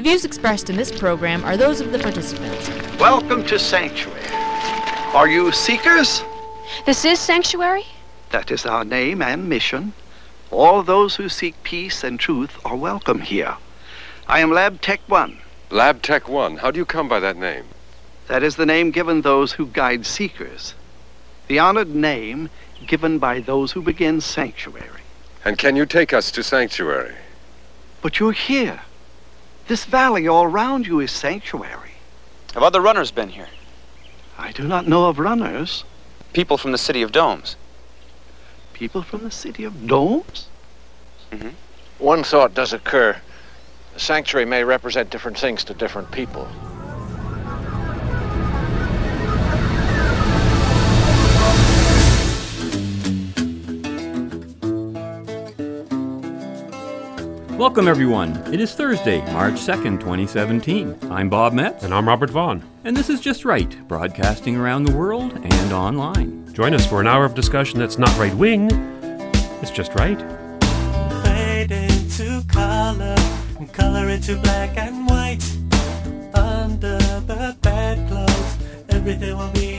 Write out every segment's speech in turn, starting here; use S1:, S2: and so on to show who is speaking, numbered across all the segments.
S1: The views expressed in this program are those of the participants.
S2: Welcome to Sanctuary. Are you seekers?
S3: This is Sanctuary?
S2: That is our name and mission. All those who seek peace and truth are welcome here. I am Lab Tech 1.
S4: Lab Tech 1. How do you come by that name?
S2: That is the name given those who guide seekers. The honored name given by those who begin Sanctuary.
S4: And can you take us to Sanctuary?
S2: But you're here. This valley all round you is Sanctuary.
S5: Have other runners been here?
S2: I do not know of runners.
S5: People from the City of Domes.
S2: People from the City of Domes?
S5: Mm-hmm.
S6: One thought does occur. The sanctuary may represent different things to different people.
S7: Welcome, everyone. It is Thursday, March 2nd, 2017. I'm Bob Metz.
S8: And I'm Robert Vaughn.
S7: And this is Just Right, broadcasting around the world and online.
S8: Join us for an hour of discussion that's not right wing, it's just right.
S9: Fade into color, and color into black and white. Under the bedclothes, everything will be alright.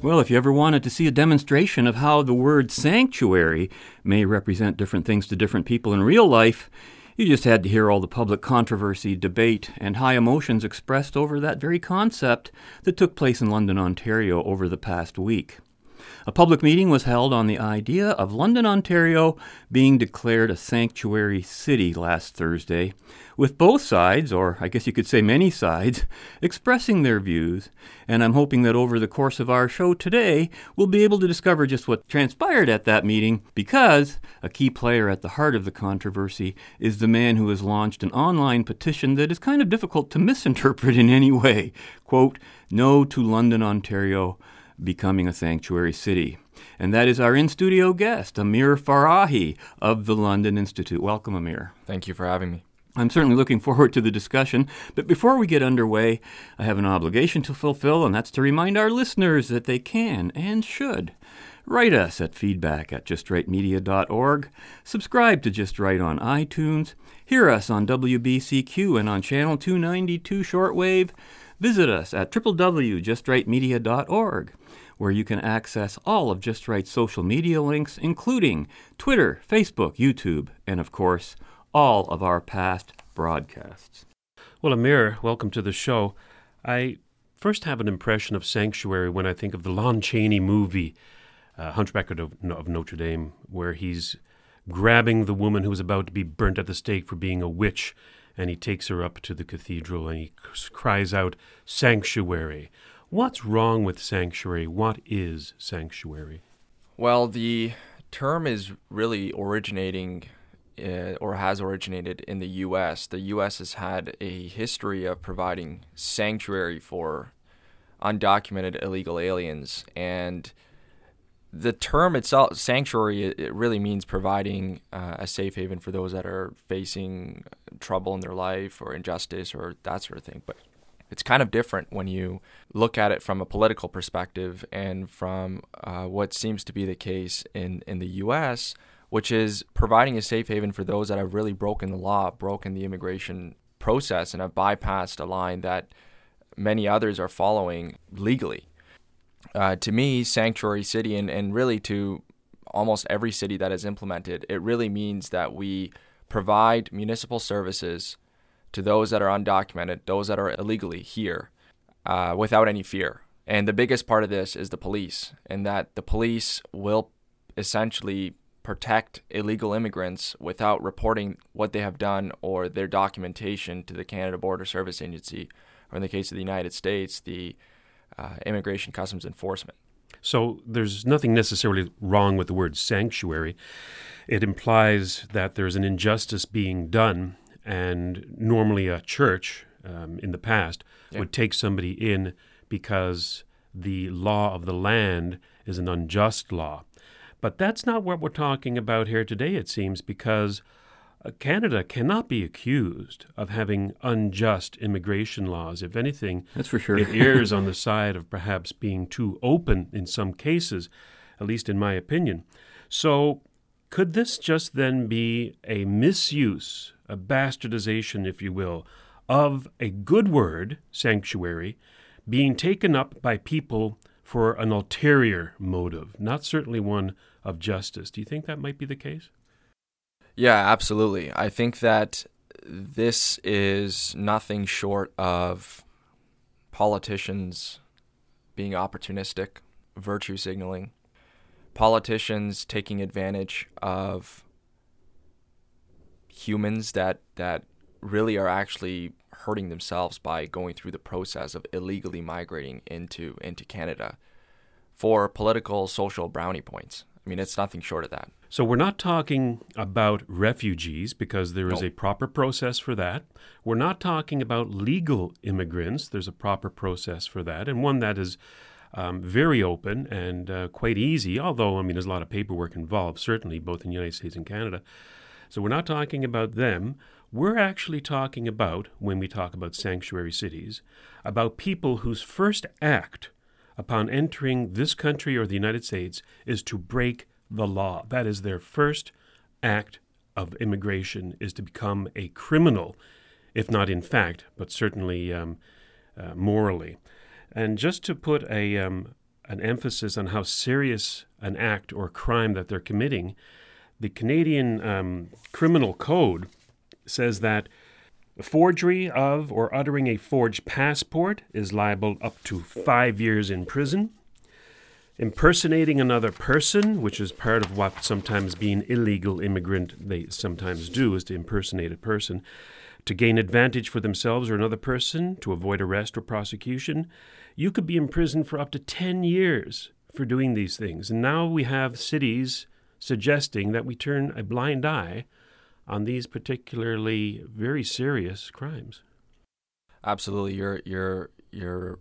S7: Well, if you ever wanted to see a demonstration of how the word sanctuary may represent different things to different people in real life, you just had to hear all the public controversy, debate, and high emotions expressed over that very concept that took place in London, Ontario over the past week. A public meeting was held on the idea of London, Ontario being declared a sanctuary city last Thursday, with both sides, or I guess you could say many sides, expressing their views. And I'm hoping that over the course of our show today, we'll be able to discover just what transpired at that meeting because a key player at the heart of the controversy is the man who has launched an online petition that is kind of difficult to misinterpret in any way. Quote, No to London, Ontario becoming a sanctuary city. And that is our in studio guest, Amir Farahi of the London Institute. Welcome, Amir.
S10: Thank you for having me.
S7: I'm certainly looking forward to the discussion, but before we get underway, I have an obligation to fulfill, and that's to remind our listeners that they can and should write us at feedback at justrightmedia.org, subscribe to Just Right on iTunes, hear us on WBCQ and on Channel 292 shortwave, visit us at www.justrightmedia.org where you can access all of Just Right's social media links, including Twitter, Facebook, YouTube, and of course, all of our past broadcasts.
S8: Well, Amir, welcome to the show. I first have an impression of Sanctuary when I think of the Lon Chaney movie, uh, Hunchback of, of Notre Dame, where he's grabbing the woman who is about to be burnt at the stake for being a witch, and he takes her up to the cathedral and he cries out, Sanctuary. What's wrong with sanctuary? What is sanctuary?
S10: Well, the term is really originating uh, or has originated in the U.S. The U.S. has had a history of providing sanctuary for undocumented illegal aliens. And the term itself, sanctuary, it really means providing uh, a safe haven for those that are facing trouble in their life or injustice or that sort of thing. But it's kind of different when you look at it from a political perspective and from uh, what seems to be the case in, in the U.S., which is providing a safe haven for those that have really broken the law, broken the immigration process, and have bypassed a line that many others are following legally. Uh, to me, Sanctuary City, and, and really to almost every city that has implemented, it really means that we provide municipal services to those that are undocumented, those that are illegally here, uh, without any fear. And the biggest part of this is the police, and that the police will essentially protect illegal immigrants without reporting what they have done or their documentation to the Canada Border Service Agency, or in the case of the United States, the uh, Immigration Customs Enforcement.
S8: So there's nothing necessarily wrong with the word sanctuary. It implies that there's an injustice being done and normally a church um, in the past yeah. would take somebody in because the law of the land is an unjust law. But that's not what we're talking about here today, it seems, because uh, Canada cannot be accused of having unjust immigration laws. If anything,
S7: that's for sure.
S8: it errs on the side of perhaps being too open in some cases, at least in my opinion. So, could this just then be a misuse a bastardization, if you will, of a good word, sanctuary, being taken up by people for an ulterior motive, not certainly one of justice. Do you think that might be the case?
S10: Yeah, absolutely. I think that this is nothing short of politicians being opportunistic, virtue signaling, politicians taking advantage of humans that that really are actually hurting themselves by going through the process of illegally migrating into into Canada for political social brownie points. I mean, it's nothing short of that.
S8: So we're not talking about refugees because there is
S10: No.
S8: a proper process for that. We're not talking about legal immigrants. There's a proper process for that, and one that is um, very open and uh, quite easy. Although I mean, there's a lot of paperwork involved, certainly both in the United States and Canada. So we're not talking about them. We're actually talking about, when we talk about sanctuary cities, about people whose first act upon entering this country or the United States is to break the law. That is their first act of immigration is to become a criminal, if not in fact, but certainly um, uh, morally. And just to put a um, an emphasis on how serious an act or crime that they're committing, the Canadian um, Criminal Code says that forgery of or uttering a forged passport is liable up to five years in prison. Impersonating another person, which is part of what sometimes being illegal immigrant they sometimes do, is to impersonate a person to gain advantage for themselves or another person to avoid arrest or prosecution. You could be imprisoned for up to 10 years for doing these things. And now we have cities suggesting that we turn a blind eye on these particularly very serious crimes.
S10: Absolutely, you're you're you're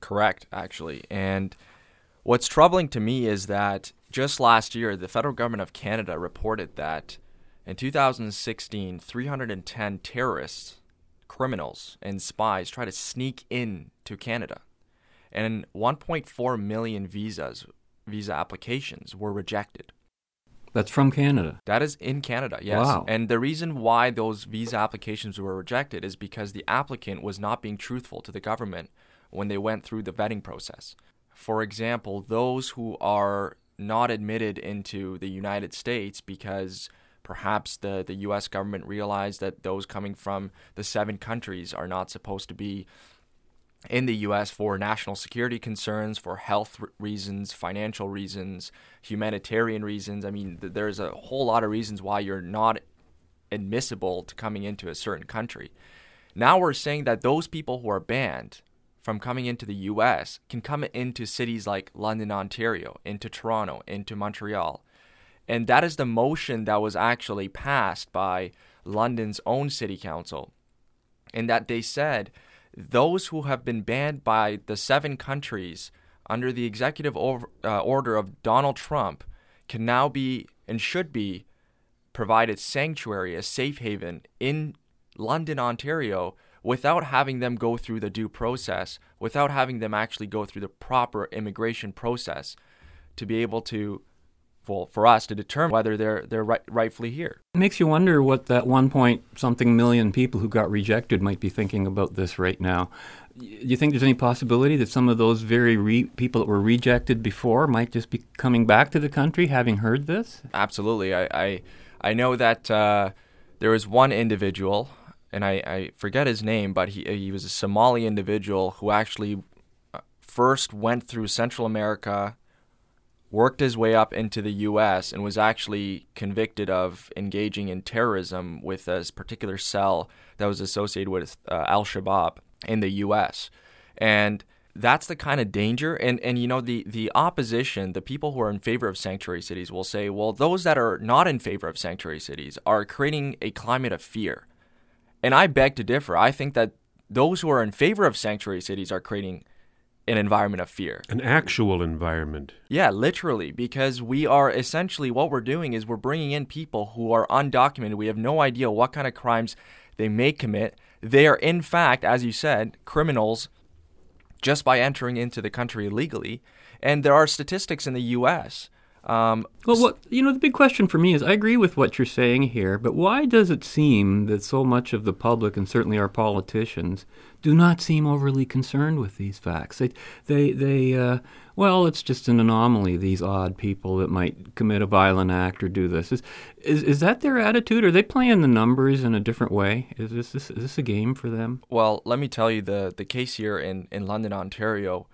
S10: correct actually. And what's troubling to me is that just last year, the federal government of Canada reported that in 2016, 310 terrorists, criminals, and spies tried to sneak in to Canada, and 1.4 million visas, visa applications were rejected.
S7: That's from Canada.
S10: That is in Canada, yes.
S7: Wow.
S10: And the reason why those visa applications were rejected is because the applicant was not being truthful to the government when they went through the vetting process. For example, those who are not admitted into the United States because perhaps the, the US government realized that those coming from the seven countries are not supposed to be in the US for national security concerns, for health reasons, financial reasons, humanitarian reasons. I mean, th- there's a whole lot of reasons why you're not admissible to coming into a certain country. Now we're saying that those people who are banned from coming into the US can come into cities like London, Ontario, into Toronto, into Montreal. And that is the motion that was actually passed by London's own city council. In that they said those who have been banned by the seven countries under the executive over, uh, order of Donald Trump can now be and should be provided sanctuary, a safe haven in London, Ontario, without having them go through the due process, without having them actually go through the proper immigration process to be able to, well, for us to determine whether they're they're right, rightfully here.
S7: It makes you wonder what that one point something million people who got rejected might be thinking about this right now. Do You think there's any possibility that some of those very re- people that were rejected before might just be coming back to the country having heard this?
S10: Absolutely. I I, I know that uh, there was one individual, and I, I forget his name, but he he was a Somali individual who actually uh, first went through Central America, worked his way up into the U.S. and was actually convicted of engaging in terrorism with a particular cell that was associated with uh, Al Shabaab in the U.S. And that's the kind of danger and and you know the the opposition the people who are in favor of sanctuary cities will say well those that are not in favor of sanctuary cities are creating a climate of fear and i beg to differ i think that those who are in favor of sanctuary cities are creating an environment of fear
S8: An actual environment.
S10: yeah, literally, because we are essentially what we're doing is we're bringing in people who are undocumented. We have no idea what kind of crimes they may commit. They are, in fact, as you said, criminals just by entering into the country illegally. And there are statistics in the U.S. Um,
S7: Well, what you know, the big question for me is, I agree with what you're saying here, but why does it seem that so much of the public and certainly our politicians do not seem overly concerned with these facts? They, they, they. Uh, well, it's just an anomaly. These odd people that might commit a violent act or do this is, is, is that their attitude? Are they playing the numbers in a different way? Is this, this is this a game for them?
S10: Well, let me tell you the the case here in in London, Ontario.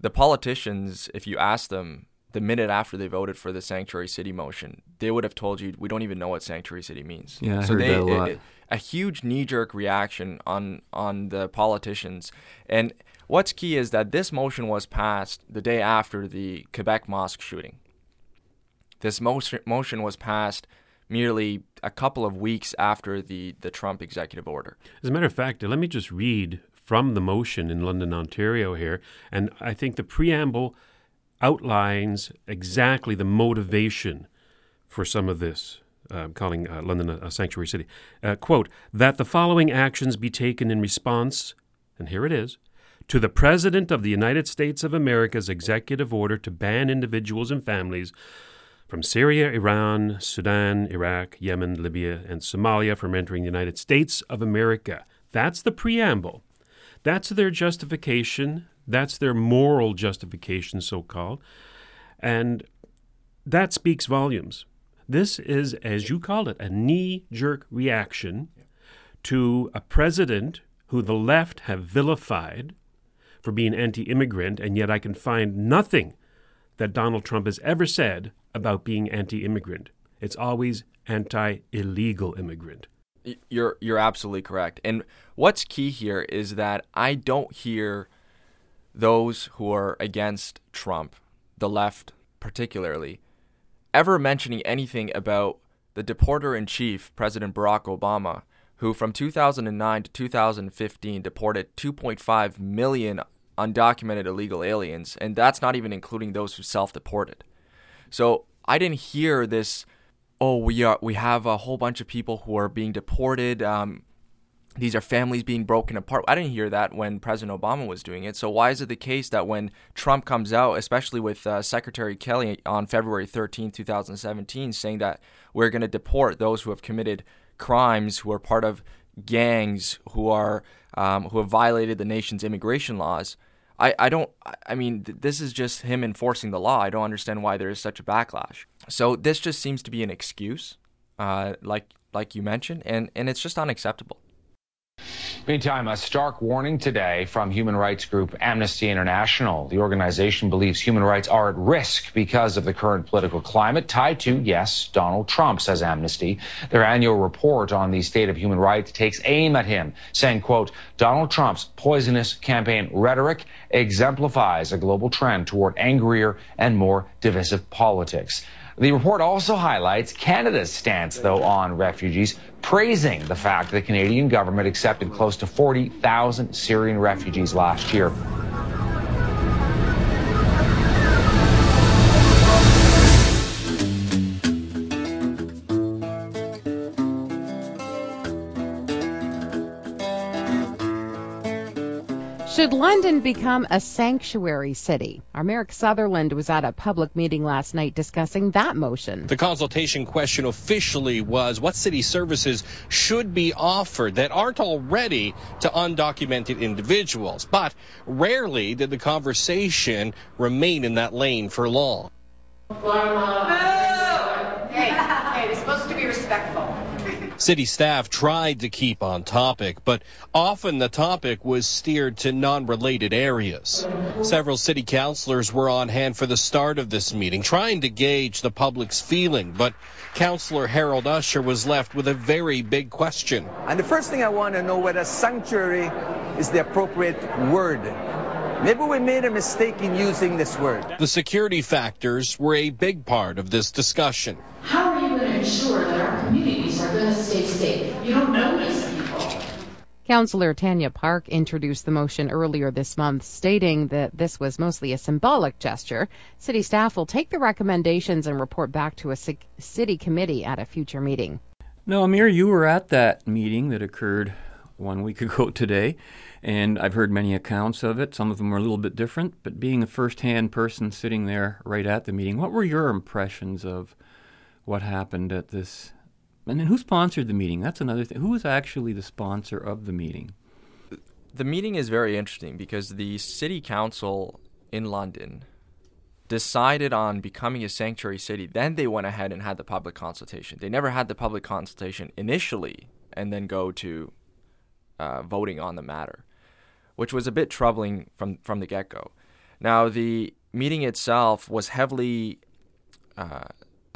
S10: The politicians, if you ask them the minute after they voted for the sanctuary city motion, they would have told you we don't even know what sanctuary city means.
S7: Yeah, I
S10: so
S7: heard
S10: they,
S7: that a lot.
S10: it- a huge knee-jerk reaction on on the politicians. And what's key is that this motion was passed the day after the Quebec mosque shooting. This motion motion was passed merely a couple of weeks after the the Trump executive order.
S8: As a matter of fact, let me just read from the motion in London, Ontario here, and I think the preamble outlines exactly the motivation for some of this. Uh, calling uh, London a, a sanctuary city. Uh, quote, that the following actions be taken in response, and here it is, to the President of the United States of America's executive order to ban individuals and families from Syria, Iran, Sudan, Iraq, Yemen, Libya, and Somalia from entering the United States of America. That's the preamble. That's their justification. That's their moral justification, so called. And that speaks volumes. This is, as you called it, a knee jerk reaction to a president who the left have vilified for being anti immigrant, and yet I can find nothing that Donald Trump has ever said about being anti immigrant. It's always anti illegal immigrant.
S10: You're you're absolutely correct. And what's key here is that I don't hear those who are against Trump, the left particularly, ever mentioning anything about the deporter in chief, President Barack Obama, who from 2009 to 2015 deported 2.5 million undocumented illegal aliens, and that's not even including those who self-deported. So I didn't hear this. Oh, we are we have a whole bunch of people who are being deported. Um, these are families being broken apart. I didn't hear that when President Obama was doing it. So why is it the case that when Trump comes out, especially with uh, Secretary Kelly on February 13, 2017, saying that we're going to deport those who have committed crimes, who are part of gangs, who are um, who have violated the nation's immigration laws? I, I don't I- mean th- this is just him enforcing the law. I don't understand why there is such a backlash. So this just seems to be an excuse, uh, like like you mentioned, and and it's just unacceptable.
S11: Meantime, a stark warning today from human rights group Amnesty International. The organization believes human rights are at risk because of the current political climate tied to, yes, Donald Trump, says Amnesty. Their annual report on the state of human rights takes aim at him, saying, quote, Donald Trump's poisonous campaign rhetoric exemplifies a global trend toward angrier and more divisive politics. The report also highlights Canada's stance, though, on refugees, praising the fact that the Canadian government accepted close to 40,000 Syrian refugees last year.
S12: Should London become a sanctuary city? Our Merrick Sutherland was at a public meeting last night discussing that motion.
S13: The consultation question officially was what city services should be offered that aren't already to undocumented individuals. But rarely did the conversation remain in that lane for long.
S14: Hey, hey, they're supposed to be respectful.
S13: City staff tried to keep on topic, but often the topic was steered to non-related areas. Several city councilors were on hand for the start of this meeting, trying to gauge the public's feeling, but Councillor Harold Usher was left with a very big question.
S15: And the first thing I want to know whether sanctuary is the appropriate word. Maybe we made a mistake in using this word.
S13: The security factors were a big part of this discussion.
S16: How are you going to ensure that our communities are going to stay safe? You don't know these people.
S12: Councillor Tanya Park introduced the motion earlier this month, stating that this was mostly a symbolic gesture. City staff will take the recommendations and report back to a city committee at a future meeting.
S7: No, Amir, you were at that meeting that occurred one week ago today, and I've heard many accounts of it. Some of them are a little bit different, but being a first-hand person sitting there right at the meeting, what were your impressions of what happened at this? And then who sponsored the meeting? That's another thing. Who was actually the sponsor of the meeting?
S10: The meeting is very interesting because the city council in London decided on becoming a sanctuary city. Then they went ahead and had the public consultation. They never had the public consultation initially and then go to uh, voting on the matter, which was a bit troubling from, from the get go. Now, the meeting itself was heavily uh,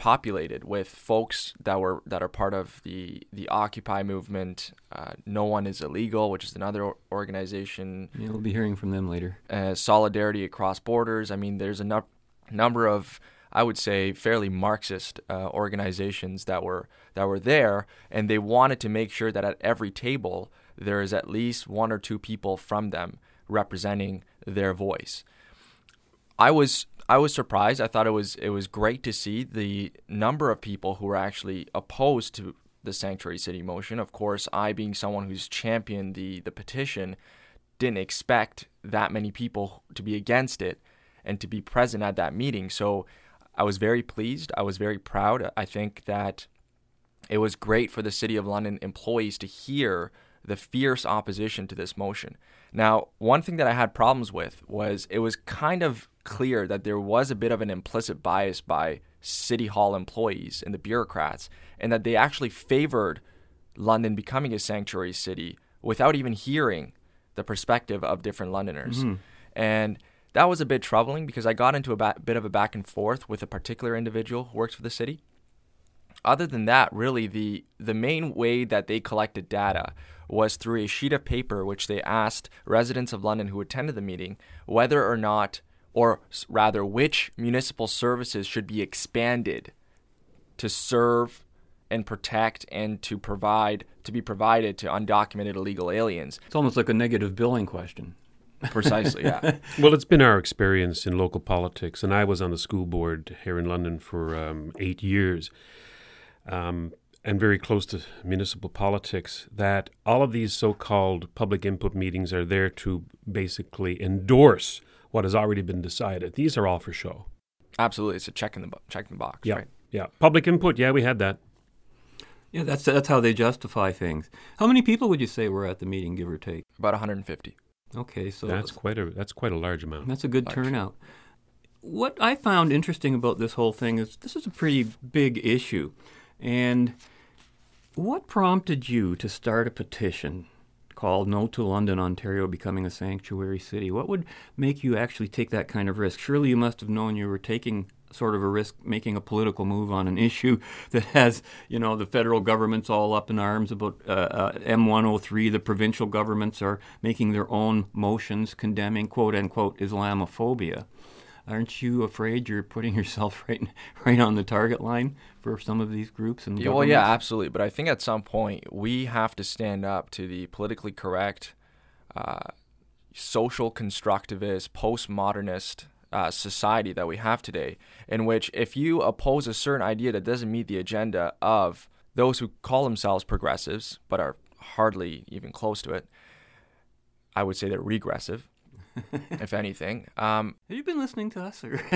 S10: populated with folks that were that are part of the the Occupy movement. Uh, no one is illegal, which is another organization.
S7: Yeah, we'll be hearing from them later.
S10: Uh, Solidarity across borders. I mean, there's a number of I would say fairly Marxist uh, organizations that were that were there, and they wanted to make sure that at every table there is at least one or two people from them representing their voice. I was I was surprised. I thought it was it was great to see the number of people who were actually opposed to the sanctuary city motion. Of course, I being someone who's championed the the petition, didn't expect that many people to be against it and to be present at that meeting. So I was very pleased. I was very proud. I think that it was great for the City of London employees to hear the fierce opposition to this motion. Now, one thing that I had problems with was it was kind of clear that there was a bit of an implicit bias by City Hall employees and the bureaucrats, and that they actually favored London becoming a sanctuary city without even hearing the perspective of different Londoners.
S7: Mm-hmm.
S10: And that was a bit troubling because I got into a ba- bit of a back and forth with a particular individual who works for the city. Other than that, really the the main way that they collected data was through a sheet of paper which they asked residents of London who attended the meeting whether or not or rather which municipal services should be expanded to serve and protect and to provide to be provided to undocumented illegal aliens.
S7: It's almost like a negative billing question.
S10: Precisely, yeah.
S8: well, it's been our experience in local politics, and I was on the school board here in London for um, eight years, um, and very close to municipal politics. That all of these so-called public input meetings are there to basically endorse what has already been decided. These are all for show.
S10: Absolutely, it's a check in the check in the box.
S8: Yeah,
S10: right?
S8: yeah. Public input. Yeah, we had that.
S7: Yeah, that's that's how they justify things. How many people would you say were at the meeting, give or take?
S10: About 150.
S7: Okay, so
S8: that's quite a that's quite a large amount.
S7: That's a good
S10: large.
S7: turnout. What I found interesting about this whole thing is this is a pretty big issue, and what prompted you to start a petition called No to London, Ontario becoming a sanctuary city? What would make you actually take that kind of risk? Surely you must have known you were taking sort of a risk making a political move on an issue that has, you know, the federal government's all up in arms about uh, uh, M103. The provincial governments are making their own motions condemning quote unquote Islamophobia. Aren't you afraid you're putting yourself right right on the target line for some of these groups and
S10: yeah, well, yeah, absolutely. But I think at some point we have to stand up to the politically correct, uh, social constructivist, postmodernist uh, society that we have today, in which if you oppose a certain idea that doesn't meet the agenda of those who call themselves progressives but are hardly even close to it, I would say they're regressive. if anything, um,
S7: have you been listening to us? Or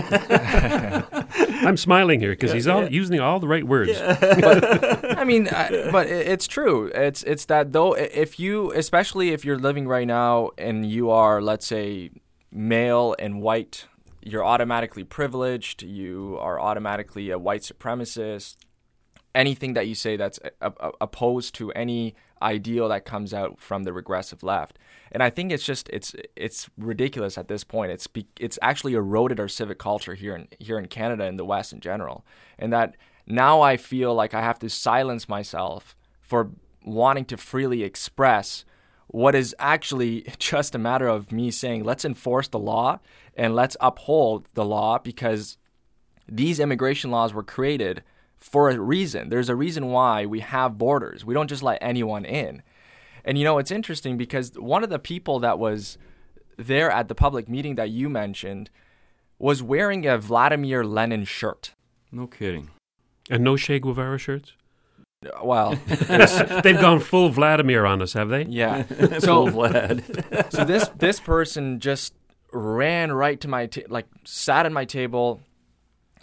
S8: I'm smiling here because he's all yeah. using all the right words.
S10: Yeah. but, I mean, I, but it's true. It's it's that though if you, especially if you're living right now and you are, let's say, male and white you're automatically privileged, you are automatically a white supremacist. Anything that you say that's a, a, opposed to any ideal that comes out from the regressive left, and I think it's just it's it's ridiculous at this point. It's be, it's actually eroded our civic culture here in here in Canada and the West in general, and that now I feel like I have to silence myself for wanting to freely express what is actually just a matter of me saying, let's enforce the law and let's uphold the law because these immigration laws were created for a reason. There's a reason why we have borders. We don't just let anyone in. And you know, it's interesting because one of the people that was there at the public meeting that you mentioned was wearing a Vladimir Lenin shirt.
S7: No kidding.
S8: And no Che Guevara shirts?
S10: Uh, well,
S8: they've gone full Vladimir on us, have they?
S10: Yeah.
S7: Full Vlad.
S10: so this this person just ran right to my ta- like sat at my table,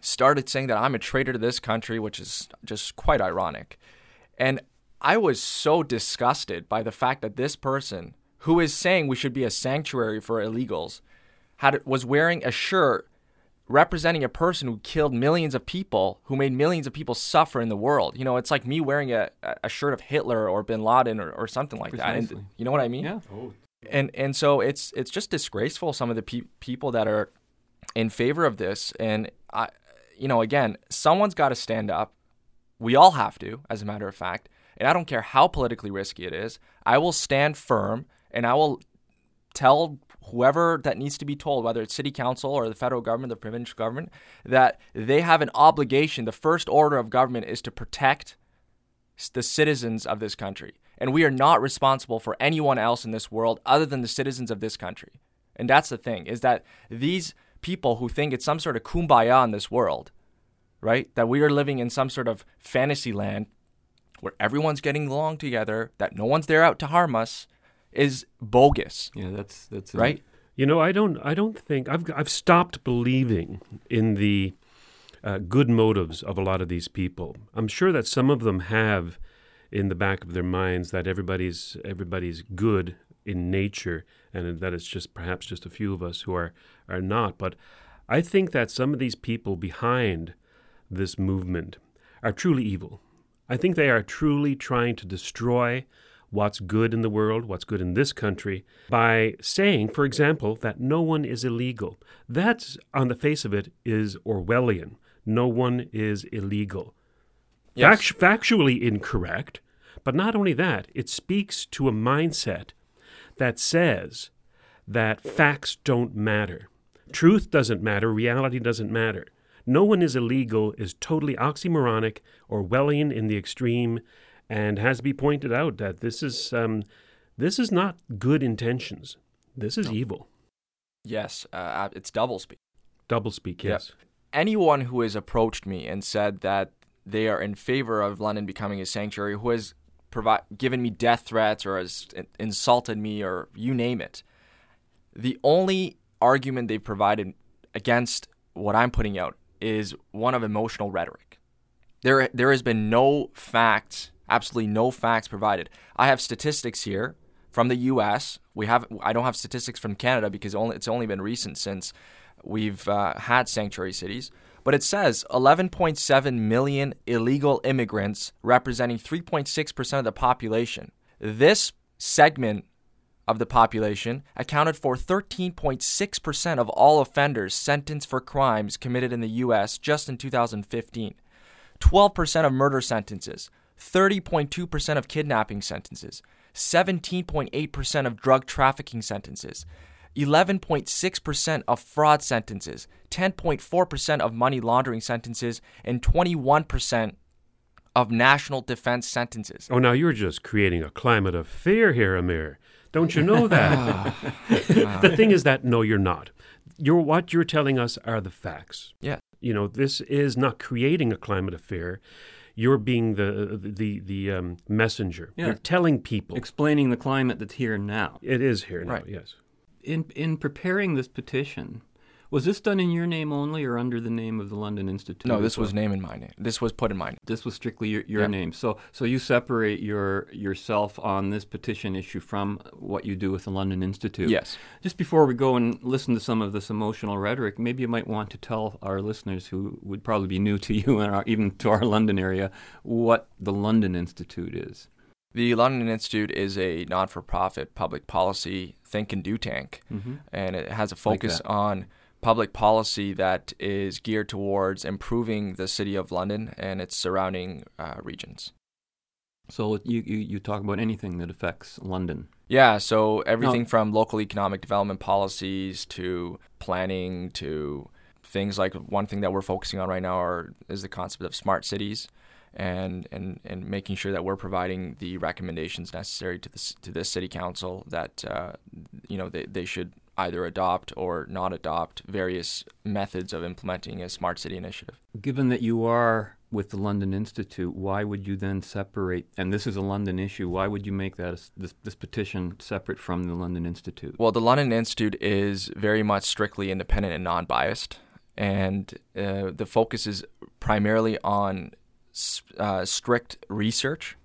S10: started saying that I'm a traitor to this country, which is just quite ironic. And I was so disgusted by the fact that this person, who is saying we should be a sanctuary for illegals, had was wearing a shirt representing a person who killed millions of people, who made millions of people suffer in the world. You know, it's like me wearing a, a shirt of Hitler or Bin Laden or, or something like that. And you know what I mean?
S7: Yeah. Oh.
S10: And and so it's it's just disgraceful some of the pe- people that are in favor of this. And I, you know, again, someone's got to stand up. We all have to, as a matter of fact. And I don't care how politically risky it is. I will stand firm and I will tell whoever that needs to be told, whether it's city council or the federal government, the provincial government, that they have an obligation. The first order of government is to protect the citizens of this country. And we are not responsible for anyone else in this world other than the citizens of this country. And that's the thing, is that these people who think it's some sort of kumbaya in this world, right? That we are living in some sort of fantasy land where everyone's getting along together, that no one's there out to harm us, is bogus.
S7: Yeah, that's that's
S10: right.
S8: You know, I don't. I don't think I've. I've stopped believing in the uh, good motives of a lot of these people. I'm sure that some of them have in the back of their minds that everybody's everybody's good in nature, and that it's just perhaps just a few of us who are are not. But I think that some of these people behind this movement are truly evil. I think they are truly trying to destroy what's good in the world, what's good in this country, by saying, for example, that no one is illegal. That, on the face of it, is Orwellian. No one is illegal.
S10: Yes.
S8: Fact- factually incorrect, but not only that, it speaks to a mindset that says that facts don't matter. Truth doesn't matter, reality doesn't matter. No one is illegal is totally oxymoronic, Orwellian in the extreme, and has to be pointed out that this is um, this is not good intentions. This is evil.
S10: Yes, uh, it's doublespeak.
S8: Doublespeak,
S10: Yep.
S8: yes.
S10: Anyone who has approached me and said that they are in favor of London becoming a sanctuary, who has provi- given me death threats or has insulted me or you name it, the only argument they've provided against what I'm putting out is one of emotional rhetoric. There, there has been no facts, absolutely no facts provided. I have statistics here from the U.S. We have, I don't have statistics from Canada because only, it's only been recent since we've uh, had sanctuary cities. But it says 11.7 million illegal immigrants, representing 3.6% of the population. This segment of the population accounted for 13.6% of all offenders sentenced for crimes committed in the U.S. just in 2015, 12% of murder sentences, 30.2% of kidnapping sentences, 17.8% of drug trafficking sentences, 11.6% of fraud sentences, 10.4% of money laundering sentences, and 21% of national defense sentences.
S8: Oh, now you're just creating a climate of fear here, Amir. Don't you know that? the thing is that no, you're not. You're what you're telling us are the facts.
S10: Yeah.
S8: You know, this is not creating a climate of fear. You're being the the the um, messenger.
S7: Yeah.
S8: You're telling people.
S7: Explaining the climate that's here now.
S8: It is here now.
S7: Right.
S8: Yes.
S7: In in preparing this petition, was this done in your name only or under the name of the London Institute?
S10: No, this was name in my name. This was put in my name.
S7: This was strictly your, your
S10: Yeah.
S7: name. So so you separate your yourself on this petition issue from what you do with the London Institute.
S10: Yes.
S7: Just before we go and listen to some of this emotional rhetoric, maybe you might want to tell our listeners who would probably be new to you and our, even to our London area what the London Institute is.
S10: The London Institute is a non for profit public policy think and do tank.
S7: Mhm.
S10: And it has a focus
S7: that.
S10: on public policy that is geared towards improving the city of London and its surrounding uh, regions.
S7: So you, you you talk about anything that affects London.
S10: Yeah, so everything
S7: No.
S10: from local economic development policies to planning to things like one thing that we're focusing on right now are, is the concept of smart cities and, and, and making sure that we're providing the recommendations necessary to this to this city council that uh, you know they, they should either adopt or not adopt various methods of implementing a smart city initiative.
S7: Given that you are with the London Institute, why would you then separate? And this is a London issue. Why would you make that this, this petition separate from the London Institute?
S10: Well, the London Institute is very much strictly independent and non-biased, and uh, the focus is primarily on uh, strict research.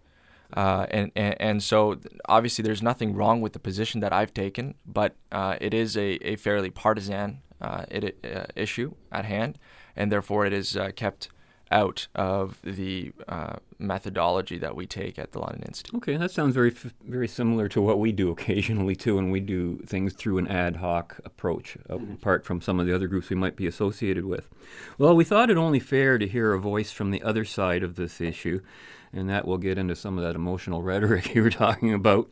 S10: Uh, and, and, and so obviously there's nothing wrong with the position that I've taken, but uh, it is a, a fairly partisan uh, it, uh, issue at hand, and therefore it is uh, kept out of the uh, methodology that we take at the London Institute.
S7: Okay, that sounds very very similar to what we do occasionally too, and we do things through an ad hoc approach, mm-hmm. apart from some of the other groups we might be associated with. Well, we thought it only fair to hear a voice from the other side of this issue and that will get into some of that emotional rhetoric you were talking about.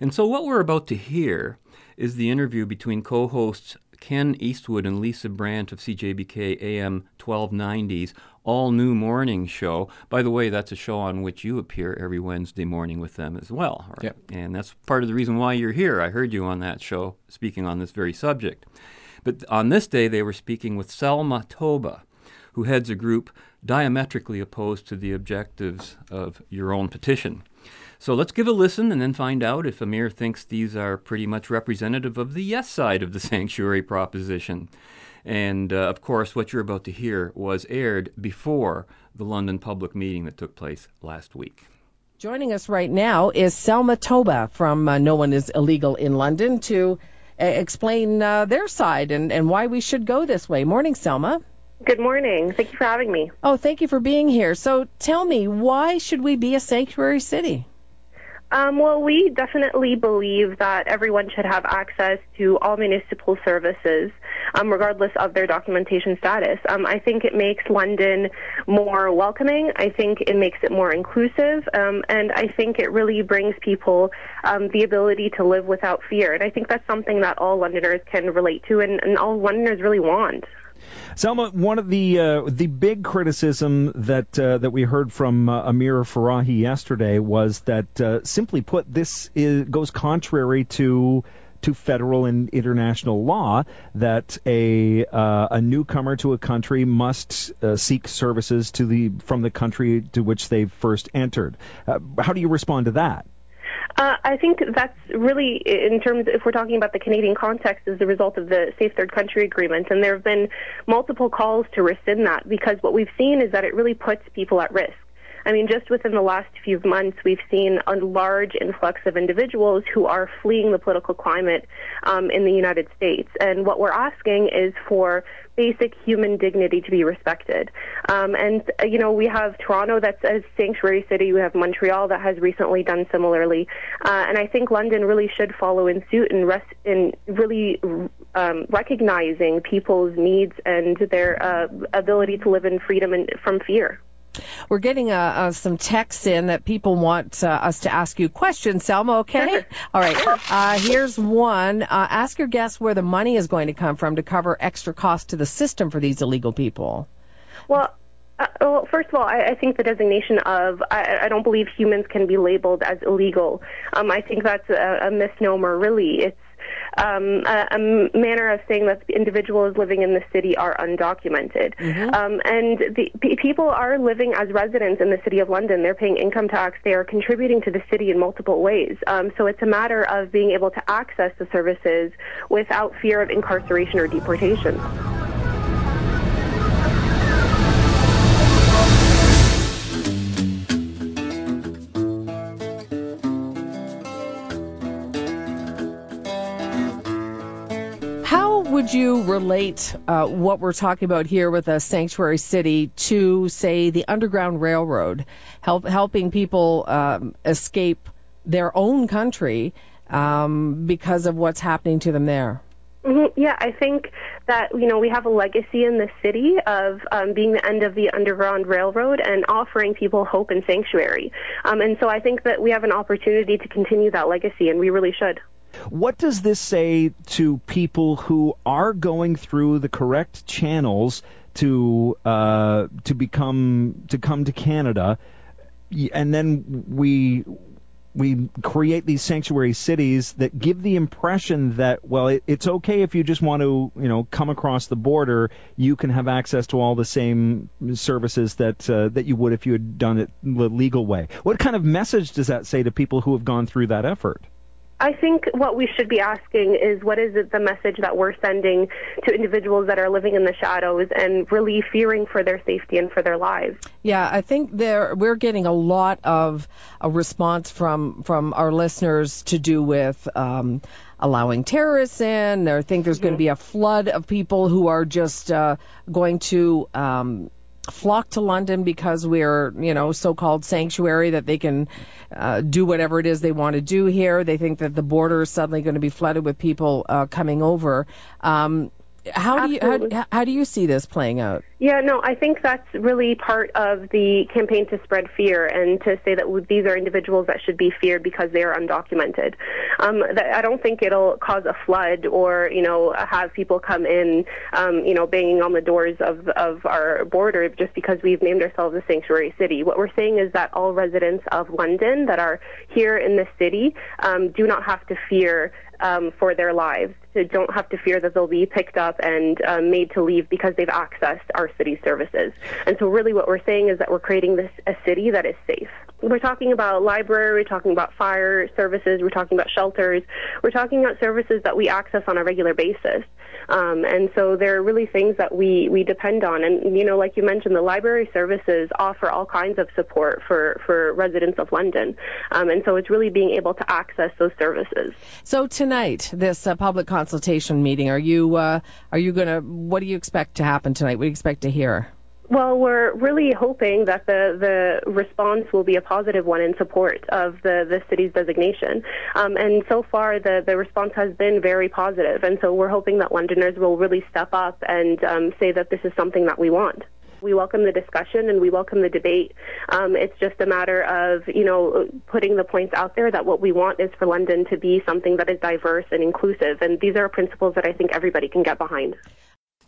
S7: And so, what we're about to hear is the interview between co hosts Ken Eastwood and Lisa Brandt of CJBK AM 1290's all new morning show. By the way, that's a show on which you appear every Wednesday morning with them as well. Right?
S10: Yep.
S7: And that's part of the reason why you're here. I heard you on that show speaking on this very subject. But on this day, they were speaking with Selma Toba, who heads a group diametrically opposed to the objectives of your own petition. So let's give a listen and then find out if Amir thinks these are pretty much representative of the yes side of the sanctuary proposition. And uh, of course, what you're about to hear was aired before the London public meeting that took place last week.
S12: Joining us right now is Selma Toba from uh, No One Is Illegal in London to uh, explain uh, their side and, and why we should go this way. Morning, Selma.
S17: Good morning. Thank you for having me.
S12: Oh, thank you for being here. So tell me, why should we be a sanctuary city?
S17: Um, well, we definitely believe that everyone should have access to all municipal services, um, regardless of their documentation status. Um, I think it makes London more welcoming. I think it makes it more inclusive, um, and I think it really brings people um, the ability to live without fear. And I think that's something that all Londoners can relate to, and, and all Londoners really want.
S18: Selma, one of the uh, the big criticism that uh, that we heard from uh, Amir Farahi yesterday was that, uh, simply put, this is, goes contrary to to federal and international law that a uh, a newcomer to a country must uh, seek services to the from the country to which they first entered. Uh, how do you respond to that?
S17: Uh, I think that's really, in terms, if we're talking about the Canadian context, is the result of the Safe Third Country Agreement. And there have been multiple calls to rescind that because what we've seen is that it really puts people at risk. I mean, just within the last few months, we've seen a large influx of individuals who are fleeing the political climate um, in the United States. And what we're asking is for basic human dignity to be respected. Um, and, uh, you know, we have Toronto that's a sanctuary city. We have Montreal that has recently done similarly. Uh, and I think London really should follow in suit and rest in really um, recognizing people's needs and their uh, ability to live in freedom and from fear.
S12: We're getting uh, uh, some texts in that people want uh, us to ask you questions. Selma, okay?
S17: Sure.
S12: All right. Uh, here's one. Uh, ask your guests where the money is going to come from to cover extra costs to the system for these illegal people.
S17: Well, uh, well, first of all, I, I think the designation of I, I don't believe humans can be labeled as illegal. Um, I think that's a, a misnomer. Really, it's um, a, a, manner of saying that individuals living in the city are undocumented. Mm-hmm. Um, and the, p- people are living as residents in the city of London. They're paying income tax. They are contributing to the city in multiple ways. Um, so it's a matter of being able to access the services without fear of incarceration or deportation.
S12: Would you relate uh, what we're talking about here with a sanctuary city to, say, the Underground Railroad, help, helping people um, escape their own country um, because of what's happening to them there?
S17: Mm-hmm. Yeah, I think that you know we have a legacy in the city of um, being the end of the Underground Railroad and offering people hope and sanctuary. Um, and so I think that we have an opportunity to continue that legacy, and we really should.
S18: What does this say to people who are going through the correct channels to uh, to become to come to Canada, and then we we create these sanctuary cities that give the impression that well it, it's okay if you just want to you know come across the border you can have access to all the same services that uh, that you would if you had done it the legal way. What kind of message does that say to people who have gone through that effort?
S17: I think what we should be asking is what is it the message that we're sending to individuals that are living in the shadows and really fearing for their safety and for their lives.
S12: Yeah, I think there we're getting a lot of a response from from our listeners to do with um, allowing terrorists in. Or think there's going to be a flood of people who are just uh, going to. Um, flock to London because we're, you know, so-called sanctuary that they can uh, do whatever it is they want to do here. They think that the border is suddenly going to be flooded with people uh, coming over. Um, how do you how, how do you see this playing out?
S17: Yeah, no, I think that's really part of the campaign to spread fear and to say that these are individuals that should be feared because they are undocumented. Um, that, I don't think it'll cause a flood or you know have people come in, um, you know, banging on the doors of of our border just because we've named ourselves a sanctuary city. What we're saying is that all residents of London that are here in the city um, do not have to fear um, for their lives. They don't have to fear that they'll be picked up and um, made to leave because they've accessed our city services. And so, really, what we're saying is that we're creating this a city that is safe. We're talking about library, we're talking about fire services, we're talking about shelters, we're talking about services that we access on a regular basis. Um, and so there are really things that we, we depend on. And, you know, like you mentioned, the library services offer all kinds of support for, for residents of London. Um, and so it's really being able to access those services.
S12: So tonight, this uh, public consultation meeting, are you, uh, are you to, what do you expect to happen tonight? What do you expect to hear?
S17: Well, we're really hoping that the, the response will be a positive one in support of the, the city's designation. Um, and so far, the, the response has been very positive. And so we're hoping that Londoners will really step up and um, say that this is something that we want. We welcome the discussion and we welcome the debate. Um, it's just a matter of, you know, putting the points out there that what we want is for London to be something that is diverse and inclusive. And these are principles that I think everybody can get behind.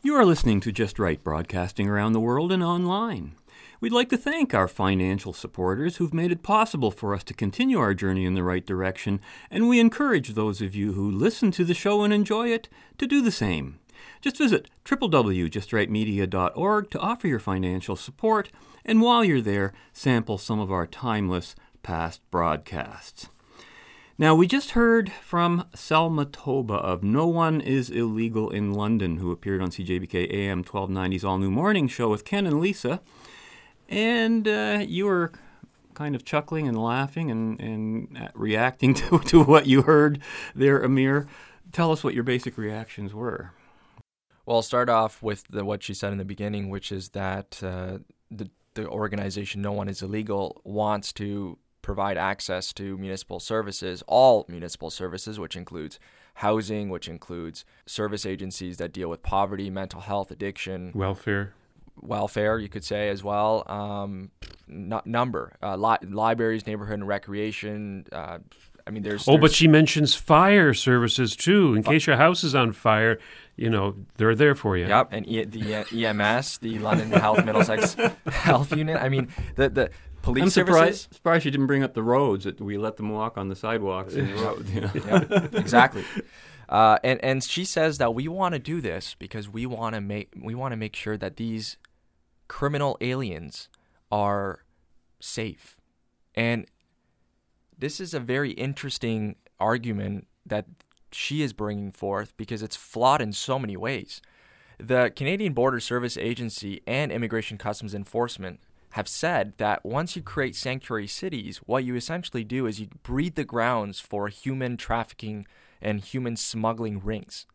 S7: You are listening to Just Right broadcasting around the world and online. We'd like to thank our financial supporters who've made it possible for us to continue our journey in the right direction, and we encourage those of you who listen to the show and enjoy it to do the same. Just visit www.justrightmedia.org to offer your financial support, and while you're there, sample some of our timeless past broadcasts. Now, we just heard from Selma Toba of No One Is Illegal in London, who appeared on CJBK AM 1290's All New Morning Show with Ken and Lisa. And uh, you were kind of chuckling and laughing and, and reacting to, to what you heard there, Amir. Tell us what your basic reactions were.
S10: Well, I'll start off with the, what she said in the beginning, which is that uh, the, the organization No One Is Illegal wants to provide access to municipal services, all municipal services, which includes housing, which includes service agencies that deal with poverty, mental health, addiction,
S8: welfare,
S10: welfare, you could say as well. Um, number uh, li- libraries, neighborhood and recreation. Uh, I mean, there's,
S8: oh,
S10: there's,
S8: but she mentions fire services too. In case your house is on fire, you know they're there for you.
S10: Yep, and e- the uh, EMS, the London Health Middlesex Health Unit. I mean, the the police
S7: I'm
S10: services.
S7: surprised, surprised you didn't bring up the roads that we let them walk on the sidewalks and the road. You know?
S10: yeah, exactly. Uh, and and she says that we want to do this because we want to make we want to make sure that these criminal aliens are safe, and this is a very interesting argument that she is bringing forth because it's flawed in so many ways. The Canadian Border Service Agency and Immigration Customs Enforcement have said that once you create sanctuary cities, what you essentially do is you breed the grounds for human trafficking and human smuggling rings.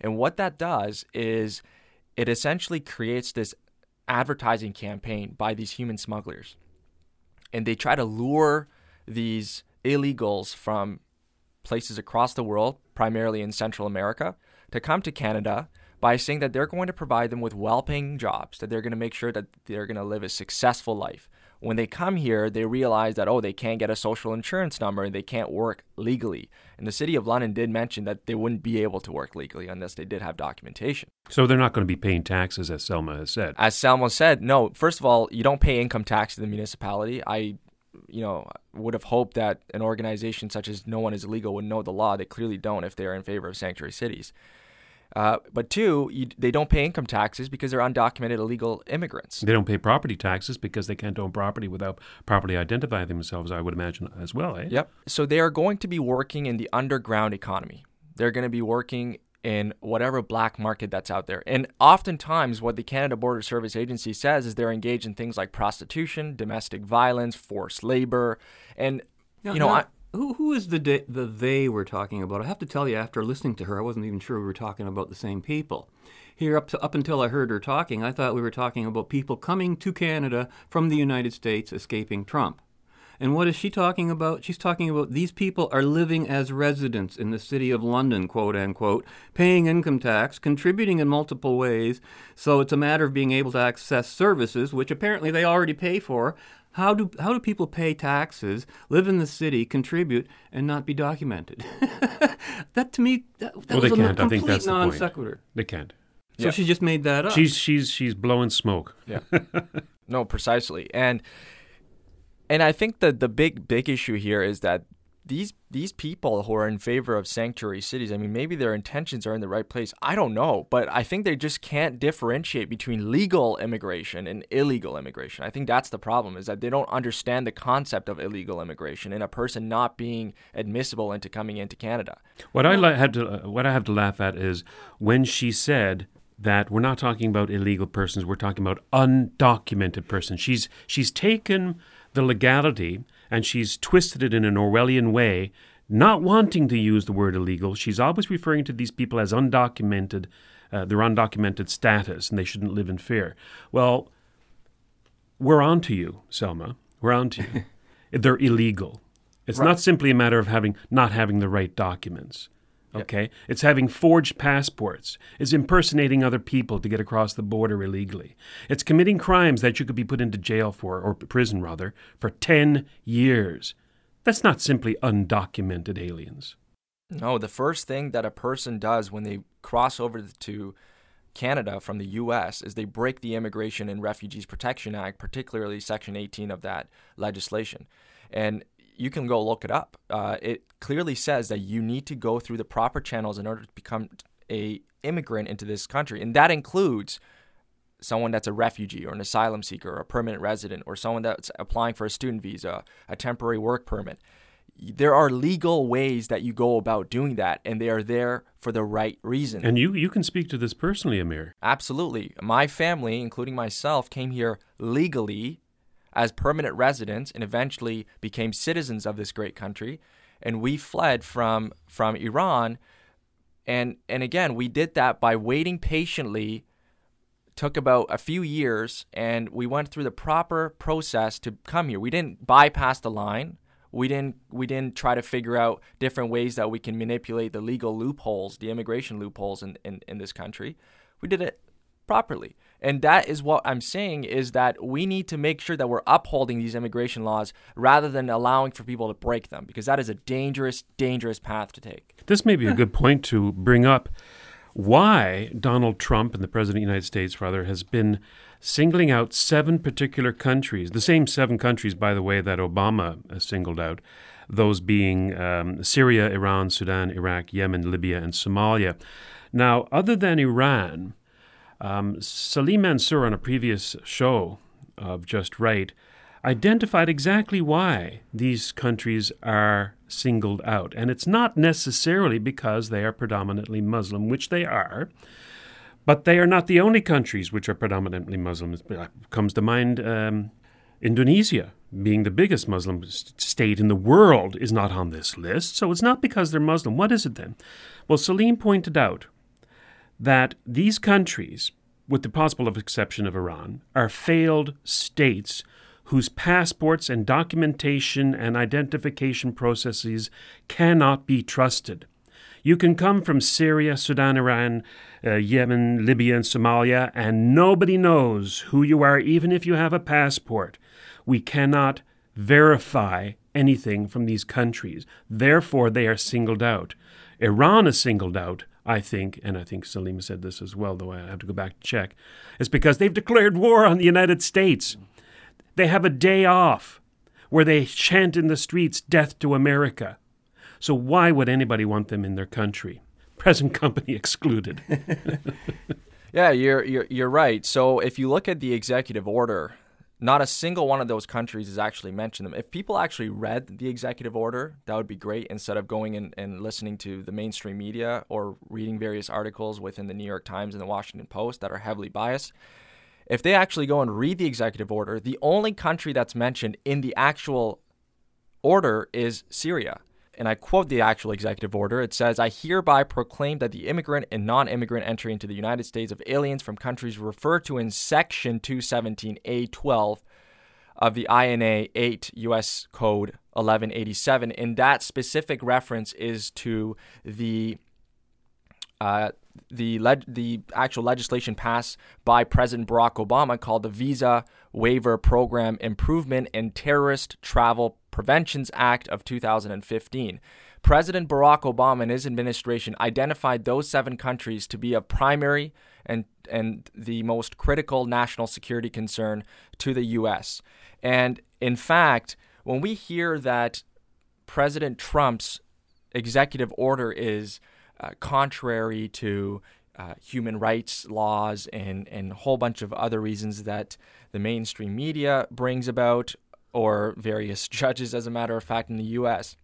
S10: And what that does is it essentially creates this advertising campaign by these human smugglers. And they try to lure these illegals from places across the world, primarily in Central America, to come to Canada by saying that they're going to provide them with well paying jobs, that they're going to make sure that they're going to live a successful life. When they come here, they realize that, oh, they can't get a social insurance number and they can't work legally. And the city of London did mention that they wouldn't be able to work legally unless they did have documentation.
S8: So they're not going to be paying taxes, as Selma has said.
S10: As Selma said, no, first of all, you don't pay income tax to the municipality. I you know, would have hoped that an organization such as No One Is Illegal would know the law. They clearly don't if they're in favor of sanctuary cities. Uh, but two, you, they don't pay income taxes because they're undocumented illegal immigrants.
S8: They don't pay property taxes because they can't own property without properly identifying themselves, I would imagine, as well, eh?
S10: Yep. So they are going to be working in the underground economy. They're going to be working in whatever black market that's out there. And oftentimes, what the Canada Border Service Agency says is they're engaged in things like prostitution, domestic violence, forced labor, and
S7: Now-
S10: you know,
S7: now,
S10: I,
S7: who who is the de- the they we're talking about? I have to tell you, after listening to her, I wasn't even sure we were talking about the same people. Here, up to, up until I heard her talking, I thought we were talking about people coming to Canada from the United States, escaping Trump. And what is she talking about? She's talking about these people are living as residents in the city of London, quote unquote, paying income tax, contributing in multiple ways. So it's a matter of being able to access services, which apparently they already pay for. How do how do people pay taxes, live in the city, contribute, and not be documented? that to me, that, that
S8: well, they
S7: was a
S8: can't. I
S7: complete
S8: think that's the
S7: non
S8: point.
S7: sequitur.
S8: They can't.
S7: So she just made that up.
S8: She's she's she's blowing smoke.
S10: Yeah. no, precisely. And and I think that the big big issue here is that these these people who are in favor of sanctuary cities, I mean, maybe their intentions are in the right place. I don't know, but I think they just can't differentiate between legal immigration and illegal immigration. I think that's the problem is that they don't understand the concept of illegal immigration and a person not being admissible into coming into Canada.
S8: What I li- had to uh, what I have to laugh at is when she said that we're not talking about illegal persons, we're talking about undocumented persons. She's she's taken the legality and she's twisted it in an Orwellian way, not wanting to use the word illegal. She's always referring to these people as undocumented, uh, their undocumented status, and they shouldn't live in fear. Well, we're on to you, Selma. We're on to you. They're illegal. It's
S10: Right.
S8: not simply a matter of having not having the right documents. Okay? It's having forged passports. It's impersonating other people to get across the border illegally. It's committing crimes that you could be put into jail for, or prison rather, for 10 years. That's not simply undocumented aliens.
S10: No, the first thing that a person does when they cross over to Canada from the U.S. is they break the Immigration and Refugees Protection Act, particularly Section 18 of that legislation. And you can go look it up. Uh, it clearly says that you need to go through the proper channels in order to become a immigrant into this country, and that includes someone that's a refugee or an asylum seeker or a permanent resident or someone that's applying for a student visa, a temporary work permit. There are legal ways that you go about doing that, and they are there for the right reason.
S8: And you, you can speak to this personally, Amir.
S10: Absolutely. My family, including myself, came here legally as permanent residents and eventually became citizens of this great country. And we fled from from Iran. And and again, we did that by waiting patiently. Took about a few years, and we went through the proper process to come here. We didn't bypass the line. We didn't we didn't try to figure out different ways that we can manipulate the legal loopholes, the immigration loopholes in, in, in this country. We did it properly. And that is what I'm saying is that we need to make sure that we're upholding these immigration laws rather than allowing for people to break them because that is a dangerous, dangerous path to take.
S8: This may be a good point to bring up why Donald Trump and the President of the United States, rather, has been singling out seven particular countries, the same seven countries, by the way, that Obama uh, singled out, those being um, Syria, Iran, Sudan, Iraq, Yemen, Libya, and Somalia. Now, other than Iran, um, Salim Mansur on a previous show of Just Right identified exactly why these countries are singled out. And it's not necessarily because they are predominantly Muslim, which they are, but they are not the only countries which are predominantly Muslim. It comes to mind um, Indonesia, being the biggest Muslim state in the world, is not on this list. So it's not because they're Muslim. What is it then? Well, Salim pointed out that these countries, with the possible exception of Iran, are failed states whose passports and documentation and identification processes cannot be trusted. You can come from Syria, Sudan, Iran, uh, Yemen, Libya, and Somalia, and nobody knows who you are, even if you have a passport. We cannot verify anything from these countries. Therefore, they are singled out. Iran is singled out, I think, and I think Salim said this as well, though I have to go back to check, is because they've declared war on the United States. They have a day off. where they chant in the streets, Death to America. So why would anybody want them in their country? Present company excluded.
S10: Yeah, you're, you're you're right. So if you look at the executive order, not a single one of those countries has actually mentioned them. If people actually read the executive order, that would be great instead of going and, and listening to the mainstream media or reading various articles within the New York Times and the Washington Post that are heavily biased. If they actually go and read the executive order, the only country that's mentioned in the actual order is Syria and I quote the actual executive order. It says, I hereby proclaim that the immigrant and non immigrant entry into the United States of aliens from countries referred to in Section 217A12 of the INA 8 U.S. Code 1187. And that specific reference is to the uh, the the actual legislation passed by President Barack Obama called the Visa Waiver Program Improvement and Terrorist Travel Preventions Act of 2015. President Barack Obama and his administration identified those seven countries to be of primary and and the most critical national security concern to the U.S. And in fact, when we hear that President Trump's executive order is uh, contrary to uh, human rights laws and, and a whole bunch of other reasons that the mainstream media brings about, or various judges, as a matter of fact, in the U.S.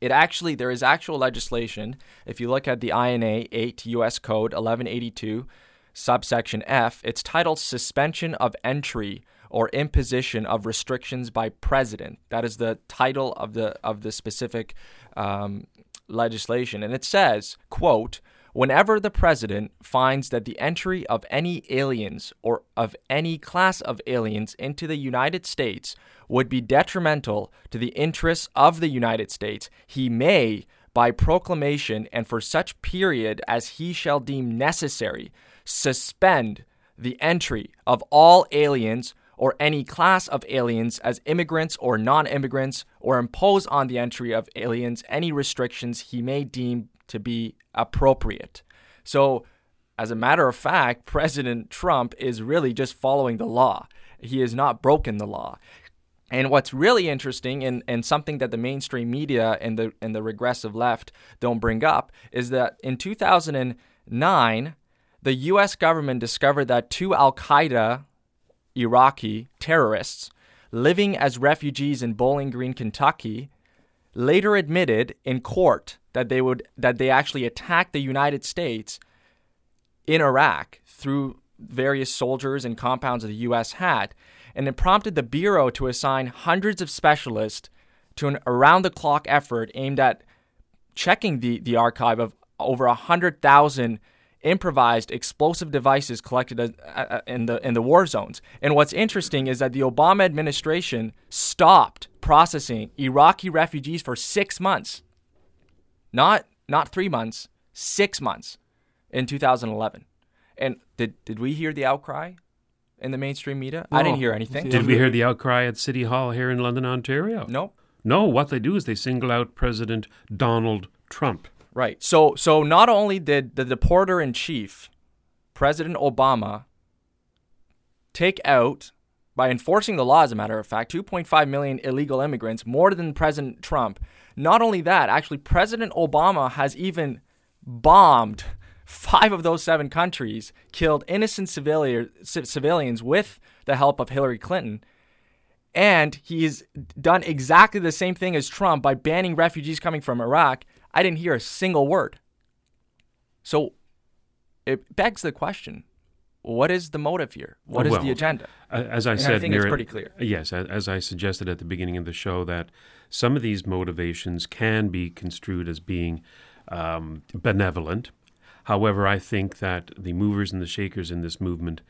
S10: It actually, there is actual legislation. If you look at the INA 8 U.S. Code 1182, subsection F, it's titled Suspension of Entry or Imposition of Restrictions by President. That is the title of the of the specific um, legislation, and it says, "quote." Whenever the president finds that the entry of any aliens or of any class of aliens into the United States would be detrimental to the interests of the United States, he may, by proclamation and for such period as he shall deem necessary, suspend the entry of all aliens or any class of aliens as immigrants or non immigrants, or impose on the entry of aliens any restrictions he may deem to be appropriate. So, as a matter of fact, President Trump is really just following the law. He has not broken the law. And what's really interesting and, and something that the mainstream media and the and the regressive left don't bring up is that in 2009, the US government discovered that two Al Qaeda Iraqi terrorists living as refugees in Bowling Green, Kentucky, later admitted in court that they would that they actually attacked the United States in Iraq through various soldiers and compounds of the US had and it prompted the bureau to assign hundreds of specialists to an around the clock effort aimed at checking the, the archive of over 100,000 improvised explosive devices collected uh, uh, in the in the war zones. And what's interesting is that the Obama administration stopped processing Iraqi refugees for 6 months. Not not 3 months, 6 months in 2011. And did did we hear the outcry in the mainstream media? I didn't hear anything.
S8: Did we hear the outcry at City Hall here in London, Ontario?
S10: No.
S8: No, what they do is they single out President Donald Trump.
S10: Right. So so not only did the deporter in chief, President Obama, take out by enforcing the law, as a matter of fact, 2.5 million illegal immigrants, more than President Trump. Not only that, actually, President Obama has even bombed five of those seven countries, killed innocent civilian, civilians with the help of Hillary Clinton. And he's done exactly the same thing as Trump by banning refugees coming from Iraq. I didn't hear a single word. So it begs the question what is the motive here? What is
S8: well,
S10: the agenda?
S8: As I
S10: and
S8: said,
S10: I think it's pretty clear.
S8: Yes, as I suggested at the beginning of the show, that some of these motivations can be construed as being um, benevolent. However, I think that the movers and the shakers in this movement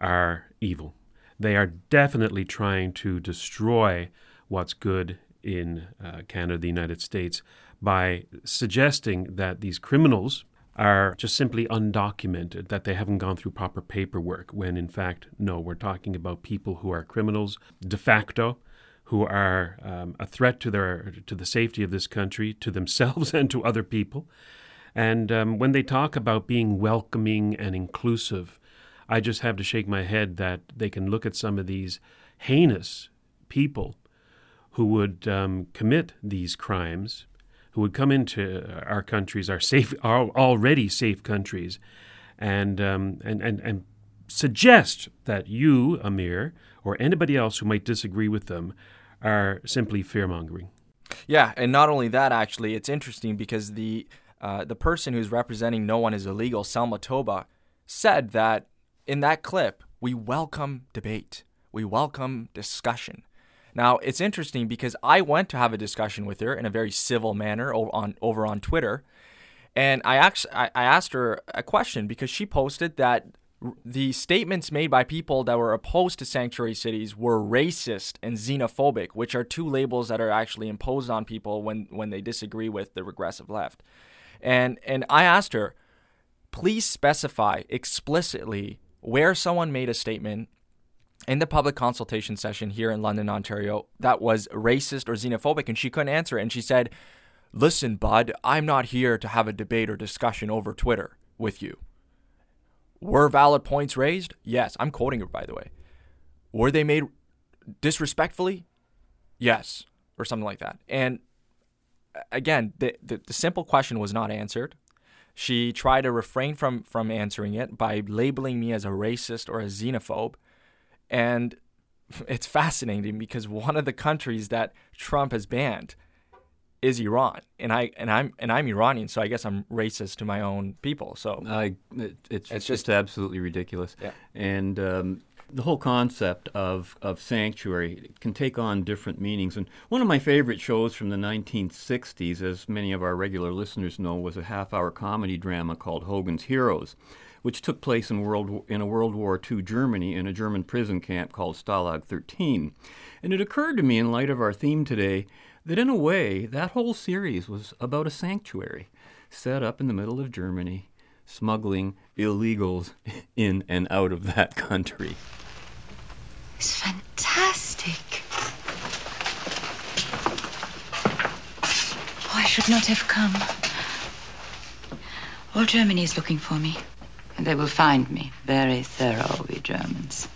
S8: are evil. They are definitely trying to destroy what's good in uh, Canada, the United States, by suggesting that these criminals are just simply undocumented, that they haven't gone through proper paperwork, when in fact, no, we're talking about people who are criminals de facto, who are um, a threat to their to the safety of this country, to themselves and to other people. And um, when they talk about being welcoming and inclusive, I just have to shake my head that they can look at some of these heinous people who would um, commit these crimes, who would come into our countries, our safe, our already safe countries, and um, and and and suggest that you, Amir, or anybody else who might disagree with them, are simply fear mongering.
S10: Yeah, and not only that, actually, it's interesting because the uh, the person who's representing No One Is Illegal, Selma Toba, said that in that clip, we welcome debate, we welcome discussion. Now, it's interesting because I went to have a discussion with her in a very civil manner over on, over on Twitter. And I, actually, I asked her a question because she posted that the statements made by people that were opposed to sanctuary cities were racist and xenophobic, which are two labels that are actually imposed on people when, when they disagree with the regressive left. And and I asked her, please specify explicitly where someone made a statement in the public consultation session here in London, Ontario, that was racist or xenophobic, and she couldn't answer it. And she said, Listen, bud, I'm not here to have a debate or discussion over Twitter with you. Were valid points raised? Yes. I'm quoting her, by the way. Were they made disrespectfully? Yes. Or something like that. And uh, again, the, the, the simple question was not answered. She tried to refrain from, from answering it by labeling me as a racist or a xenophobe. And it's fascinating because one of the countries that Trump has banned is Iran, and I and I'm and I'm Iranian, so I guess I'm racist to my own people. So
S7: I, it, it's,
S10: It's
S7: just, absolutely ridiculous.
S10: Yeah.
S7: And um, the whole concept of of sanctuary can take on different meanings. And one of my favorite shows from the 1960s, as many of our regular listeners know, was a half-hour comedy drama called Hogan's Heroes. Which took place in world in a World War II Germany in a German prison camp called Stalag 13, and it occurred to me in light of our theme today that in a way that whole series was about a sanctuary set up in the middle of Germany, smuggling illegals in and out of that country.
S19: It's fantastic. Oh, I should not have come. All Germany is looking for me. They will find me. Very thorough, we Germans.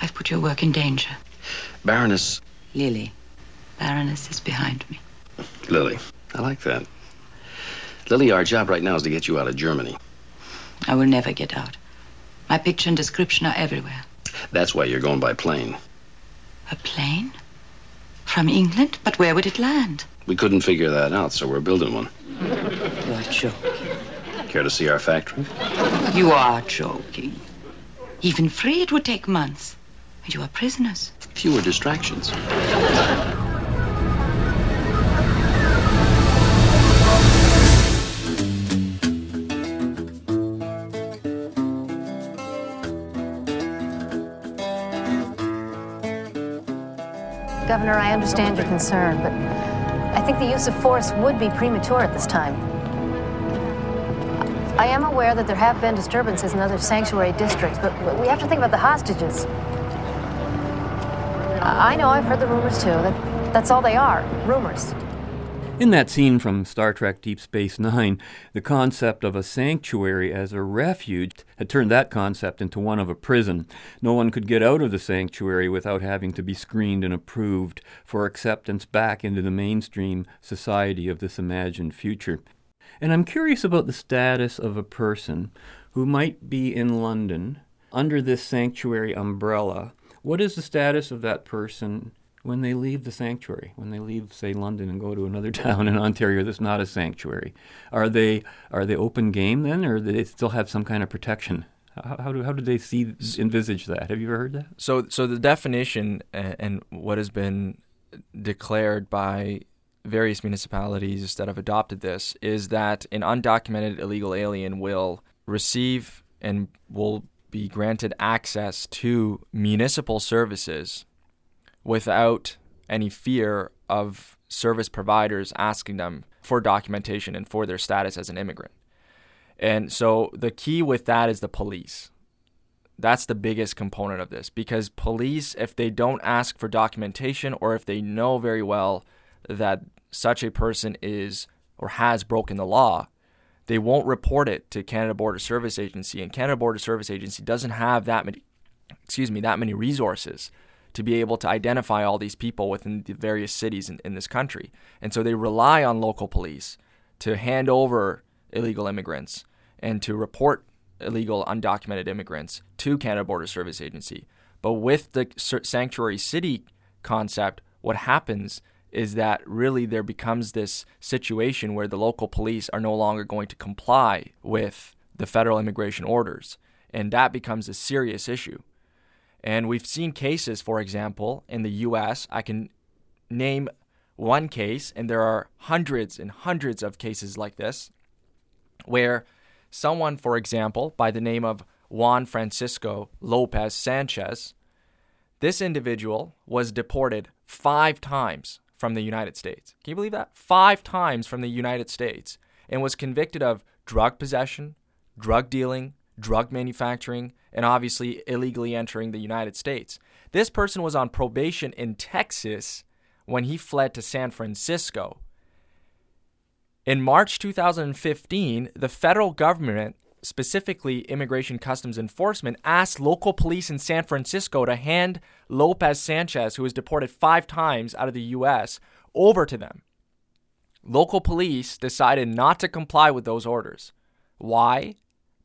S19: I've put your work in danger.
S20: Baroness
S19: Lily. Baroness is behind me.
S20: Lily. I like that. Lily, our job right now is to get you out of Germany.
S19: I will never get out. My picture and description are everywhere.
S20: That's why you're going by plane.
S19: A plane? From England? But where would it land?
S20: We couldn't figure that out, so we're building one.
S19: You're joking.
S20: Care to see our factory?
S19: You are joking. Even free, it would take months. And you are prisoners.
S20: Fewer distractions.
S21: Governor, I understand your concern, but I think the use of force would be premature at this time. I am aware that there have been disturbances in other sanctuary districts, but we have to think about the hostages. I know, I've heard the rumors too. That, that's all they are rumors.
S7: In that scene from Star Trek Deep Space Nine, the concept of a sanctuary as a refuge had turned that concept into one of a prison. No one could get out of the sanctuary without having to be screened and approved for acceptance back into the mainstream society of this imagined future. And I'm curious about the status of a person who might be in London under this sanctuary umbrella. What is the status of that person when they leave the sanctuary, when they leave, say, London and go to another town in Ontario that's not a sanctuary, are they are they open game then, or do they still have some kind of protection? How, do how do they see envisage that? Have you ever heard that?
S10: So, so the definition and what has been declared by various municipalities that have adopted this is that an undocumented illegal alien will receive and will be granted access to municipal services without any fear of service providers asking them for documentation and for their status as an immigrant. And so the key with that is the police. That's the biggest component of this because police, if they don't ask for documentation or if they know very well that such a person is or has broken the law, they won't report it to Canada Border Service Agency. And Canada Border Service Agency doesn't have that many, excuse me, that many resources to be able to identify all these people within the various cities in, in this country. And so they rely on local police to hand over illegal immigrants and to report illegal undocumented immigrants to Canada Border Service Agency. But with the sanctuary city concept, what happens is that really there becomes this situation where the local police are no longer going to comply with the federal immigration orders. And that becomes a serious issue. And we've seen cases, for example, in the US. I can name one case, and there are hundreds and hundreds of cases like this, where someone, for example, by the name of Juan Francisco Lopez Sanchez, this individual was deported five times from the United States. Can you believe that? Five times from the United States and was convicted of drug possession, drug dealing, drug manufacturing, and obviously illegally entering the United States. This person was on probation in Texas when he fled to San Francisco. In March 2015, the federal government, specifically Immigration Customs Enforcement, asked local police in San Francisco to hand Lopez Sanchez, who was deported five times out of the U.S., over to them. Local police decided not to comply with those orders. Why?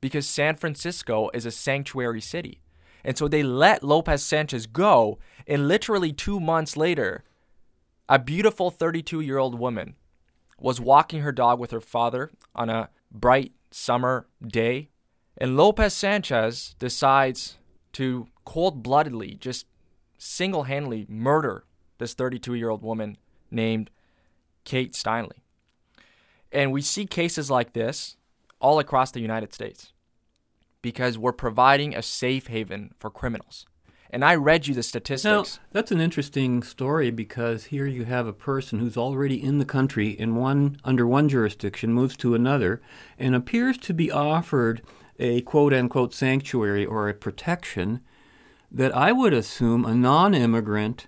S10: because San Francisco is a sanctuary city. And so they let Lopez Sanchez go, and literally two months later, a beautiful 32 year old woman was walking her dog with her father on a bright summer day. And Lopez Sanchez decides to cold bloodedly, just single handedly murder this 32 year old woman named Kate Steinle. And we see cases like this all across the United States because we're providing a safe haven for criminals. And I read you the statistics.
S7: Now, that's an interesting story because here you have a person who's already in the country in one under one jurisdiction moves to another and appears to be offered a quote unquote sanctuary or a protection that I would assume a non-immigrant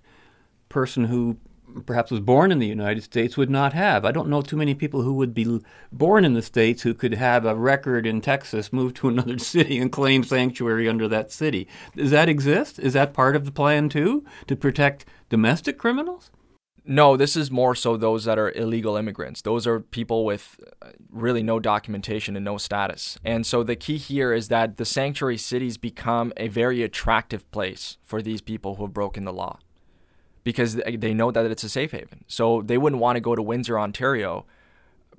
S7: person who perhaps was born in the United States would not have. I don't know too many people who would be born in the States who could have a record in Texas, move to another city, and claim sanctuary under that city. Does that exist? Is that part of the plan too, to protect domestic criminals?
S10: No, this is more so those that are illegal immigrants. Those are people with uh, really no documentation and no status. And so the key here is that the sanctuary cities become a very attractive place for these people who have broken the law because they know that it's a safe haven. So they wouldn't want to go to Windsor, Ontario,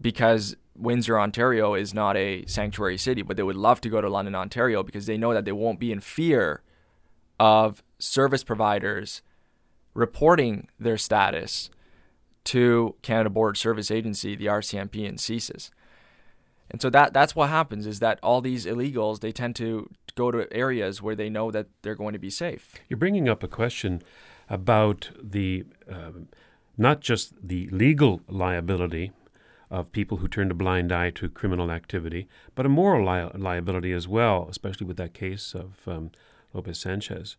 S10: because Windsor, Ontario is not a sanctuary city, but they would love to go to London, Ontario because they know that they won't be in fear of service providers reporting their status to Canada Border Service Agency, the RCMP, and CSIS. And so that that's what happens is that all these illegals they tend to go to areas where they know that they're going to be safe.
S8: You're bringing up a question about the uh, not just the legal liability of people who turned a blind eye to criminal activity, but a moral li- liability as well, especially with that case of um, Lopez Sanchez.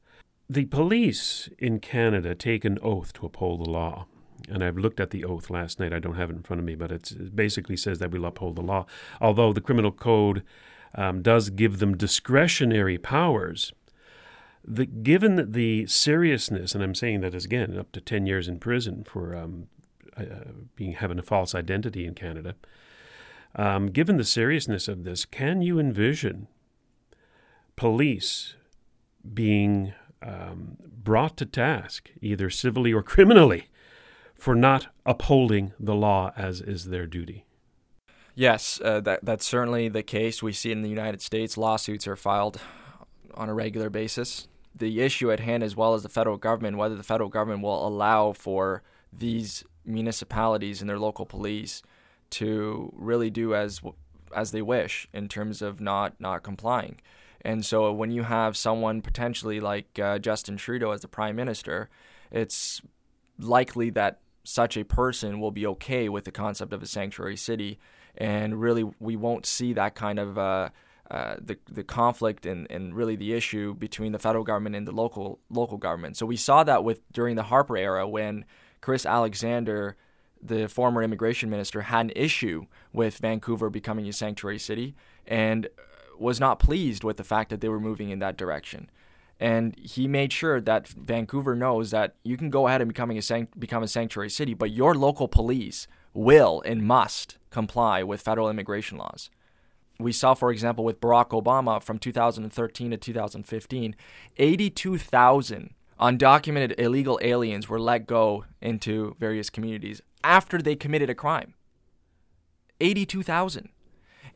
S8: The police in Canada take an oath to uphold the law. And I've looked at the oath last night. I don't have it in front of me, but it basically says that we'll uphold the law. Although the criminal code um, does give them discretionary powers the, given the seriousness, and I'm saying that as again up to ten years in prison for um, uh, being having a false identity in Canada. Um, given the seriousness of this, can you envision police being um, brought to task, either civilly or criminally, for not upholding the law as is their duty?
S10: Yes, uh, that that's certainly the case. We see in the United States lawsuits are filed on a regular basis. The issue at hand, as well as the federal government, whether the federal government will allow for these municipalities and their local police to really do as as they wish in terms of not not complying. And so when you have someone potentially like uh, Justin Trudeau as the prime minister, it's likely that such a person will be okay with the concept of a sanctuary city, and really we won't see that kind of uh, uh, the the conflict and, and really the issue between the federal government and the local local government. So we saw that with during the Harper era when Chris Alexander, the former immigration minister, had an issue with Vancouver becoming a sanctuary city and was not pleased with the fact that they were moving in that direction. And he made sure that Vancouver knows that you can go ahead and becoming a sanct- become a sanctuary city, but your local police will and must comply with federal immigration laws. We saw, for example, with Barack Obama from 2013 to 2015, 82,000 undocumented illegal aliens were let go into various communities after they committed a crime. 82,000.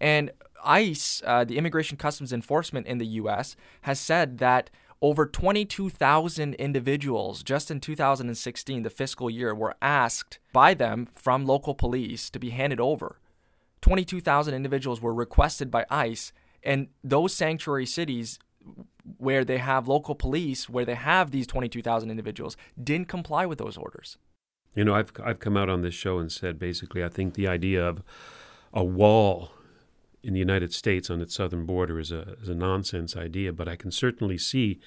S10: And ICE, uh, the Immigration Customs Enforcement in the U.S., has said that over 22,000 individuals just in 2016, the fiscal year, were asked by them from local police to be handed over. 22,000 individuals were requested by ICE, and those sanctuary cities where they have local police, where they have these 22,000 individuals, didn't comply with those orders.
S8: You know, I've I've come out on this show and said basically I think the idea of a wall in the United States on its southern border is a is a nonsense idea, but I can certainly see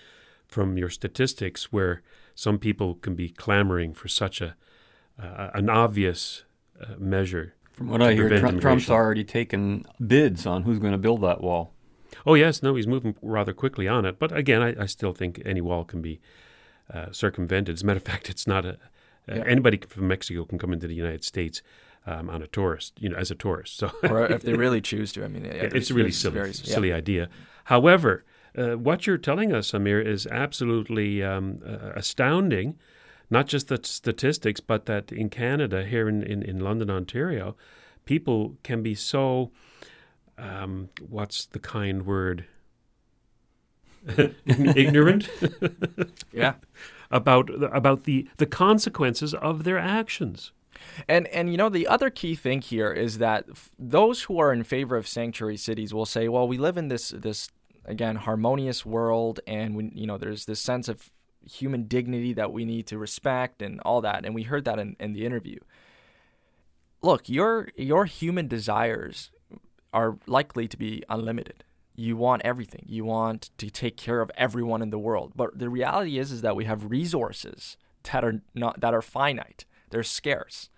S8: from your statistics where some people can be clamoring for such a uh, an obvious uh, measure.
S7: From what I hear, Trump, Trump's already taken bids on who's going to build that wall.
S8: Oh yes, no, he's moving rather quickly on it. But again, I, I still think any wall can be uh, circumvented. As a matter of fact, it's not a yeah. anybody from Mexico can come into the United States um, on a tourist, you know, as a tourist. So,
S10: or if they really choose to, I mean,
S8: yeah, it's a really silly, very, silly yeah. idea. However, uh, what you're telling us, Amir, is absolutely um, uh, astounding. Not just the statistics, but that in Canada, here in, in, in London, Ontario, people can be so, um, what's the kind word? Ignorant?
S10: yeah.
S8: About, about the, the consequences of their actions.
S10: And and you know the other key thing here is that f- those who are in favor of sanctuary cities will say, well, we live in this this again harmonious world, and we, you know there's this sense of human dignity that we need to respect and all that, and we heard that in, in the interview. Look, your your human desires are likely to be unlimited. You want everything. You want to take care of everyone in the world. But the reality is is that we have resources that are not that are finite. They're scarce.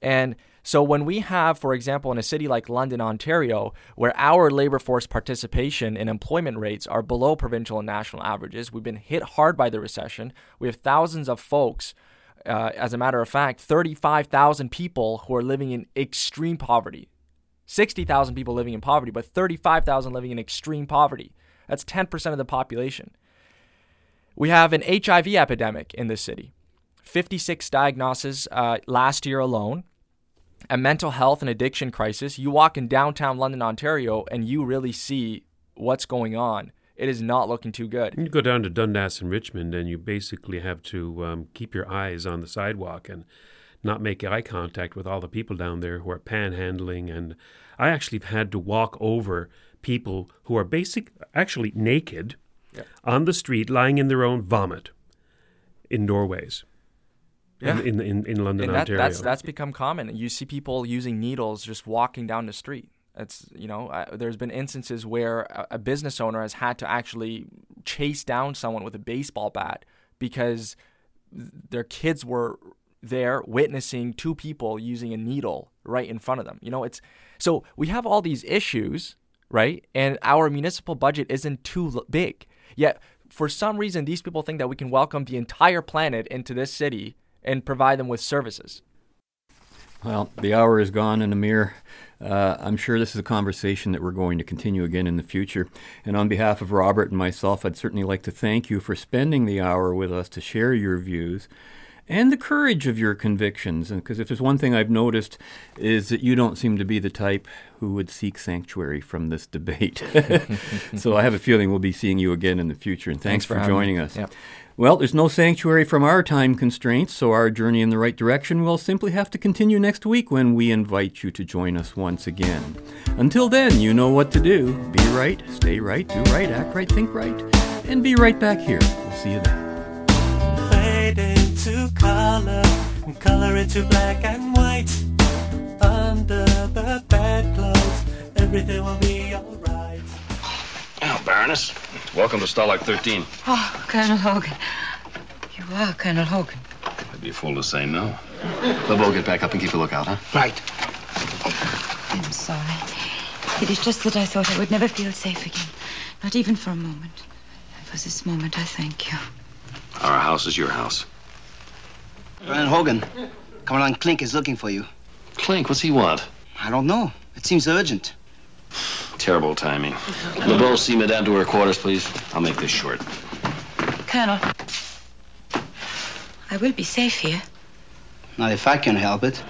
S10: And so when we have, for example, in a city like London, Ontario, where our labor force participation and employment rates are below provincial and national averages, we've been hit hard by the recession. We have thousands of folks, uh, as a matter of fact, 35,000 people who are living in extreme poverty. 60,000 people living in poverty, but 35,000 living in extreme poverty. That's 10% of the population. We have an HIV epidemic in this city. 56 diagnoses uh, last year alone a mental health and addiction crisis. You walk in downtown London, Ontario, and you really see what's going on. It is not looking too good.
S8: You go down to Dundas and Richmond, and you basically have to um, keep your eyes on the sidewalk and not make eye contact with all the people down there who are panhandling. And I actually have had to walk over people who are basic, actually naked, yeah. on the street, lying in their own vomit in doorways yeah. in, in, in London,
S10: and that,
S8: Ontario.
S10: That's, that's become common. You see people using needles just walking down the street. It's you know, uh, there's been instances where a, a business owner has had to actually chase down someone with a baseball bat because their kids were there witnessing two people using a needle right in front of them. You know, it's so we have all these issues, right? And our municipal budget isn't too big. Yet for some reason these people think that we can welcome the entire planet into this city and provide them with services.
S7: Well, the hour is gone, and Amir, uh, I'm sure this is a conversation that we're going to continue again in the future. And on behalf of Robert and myself, I'd certainly like to thank you for spending the hour with us to share your views and the courage of your convictions. Because if there's one thing I've noticed is that you don't seem to be the type who would seek sanctuary from this debate. so I have a feeling we'll be seeing you again in the future. And thanks, thanks for, for joining me. us. Yep. Well, there's no sanctuary from our time constraints, so our journey in the right direction will simply have to continue next week when we invite you to join us once again. Until then, you know what to do. Be right, stay right, do right, act right, think right, and be right back here. We'll see you then.
S9: Fade into color, color into black and white. Under the bedclothes, everything will be alright.
S20: Now, Baroness, welcome to Stalag 13.
S19: Oh, Colonel Hogan. You are Colonel Hogan.
S20: I'd be a fool to say no. We'll both get back up and keep a lookout, huh?
S15: Right.
S19: I'm sorry. It is just that I thought I would never feel safe again. Not even for a moment. I've For this moment, I thank you.
S20: Our house is your house.
S22: Colonel Hogan, Commandant Klink is looking for you.
S20: Klink, what's he want?
S22: I don't know. It seems urgent.
S20: Terrible timing. LeBeau, see Madame to her quarters, please. I'll make this short.
S19: Colonel, I will be safe here.
S22: Not if I can help it.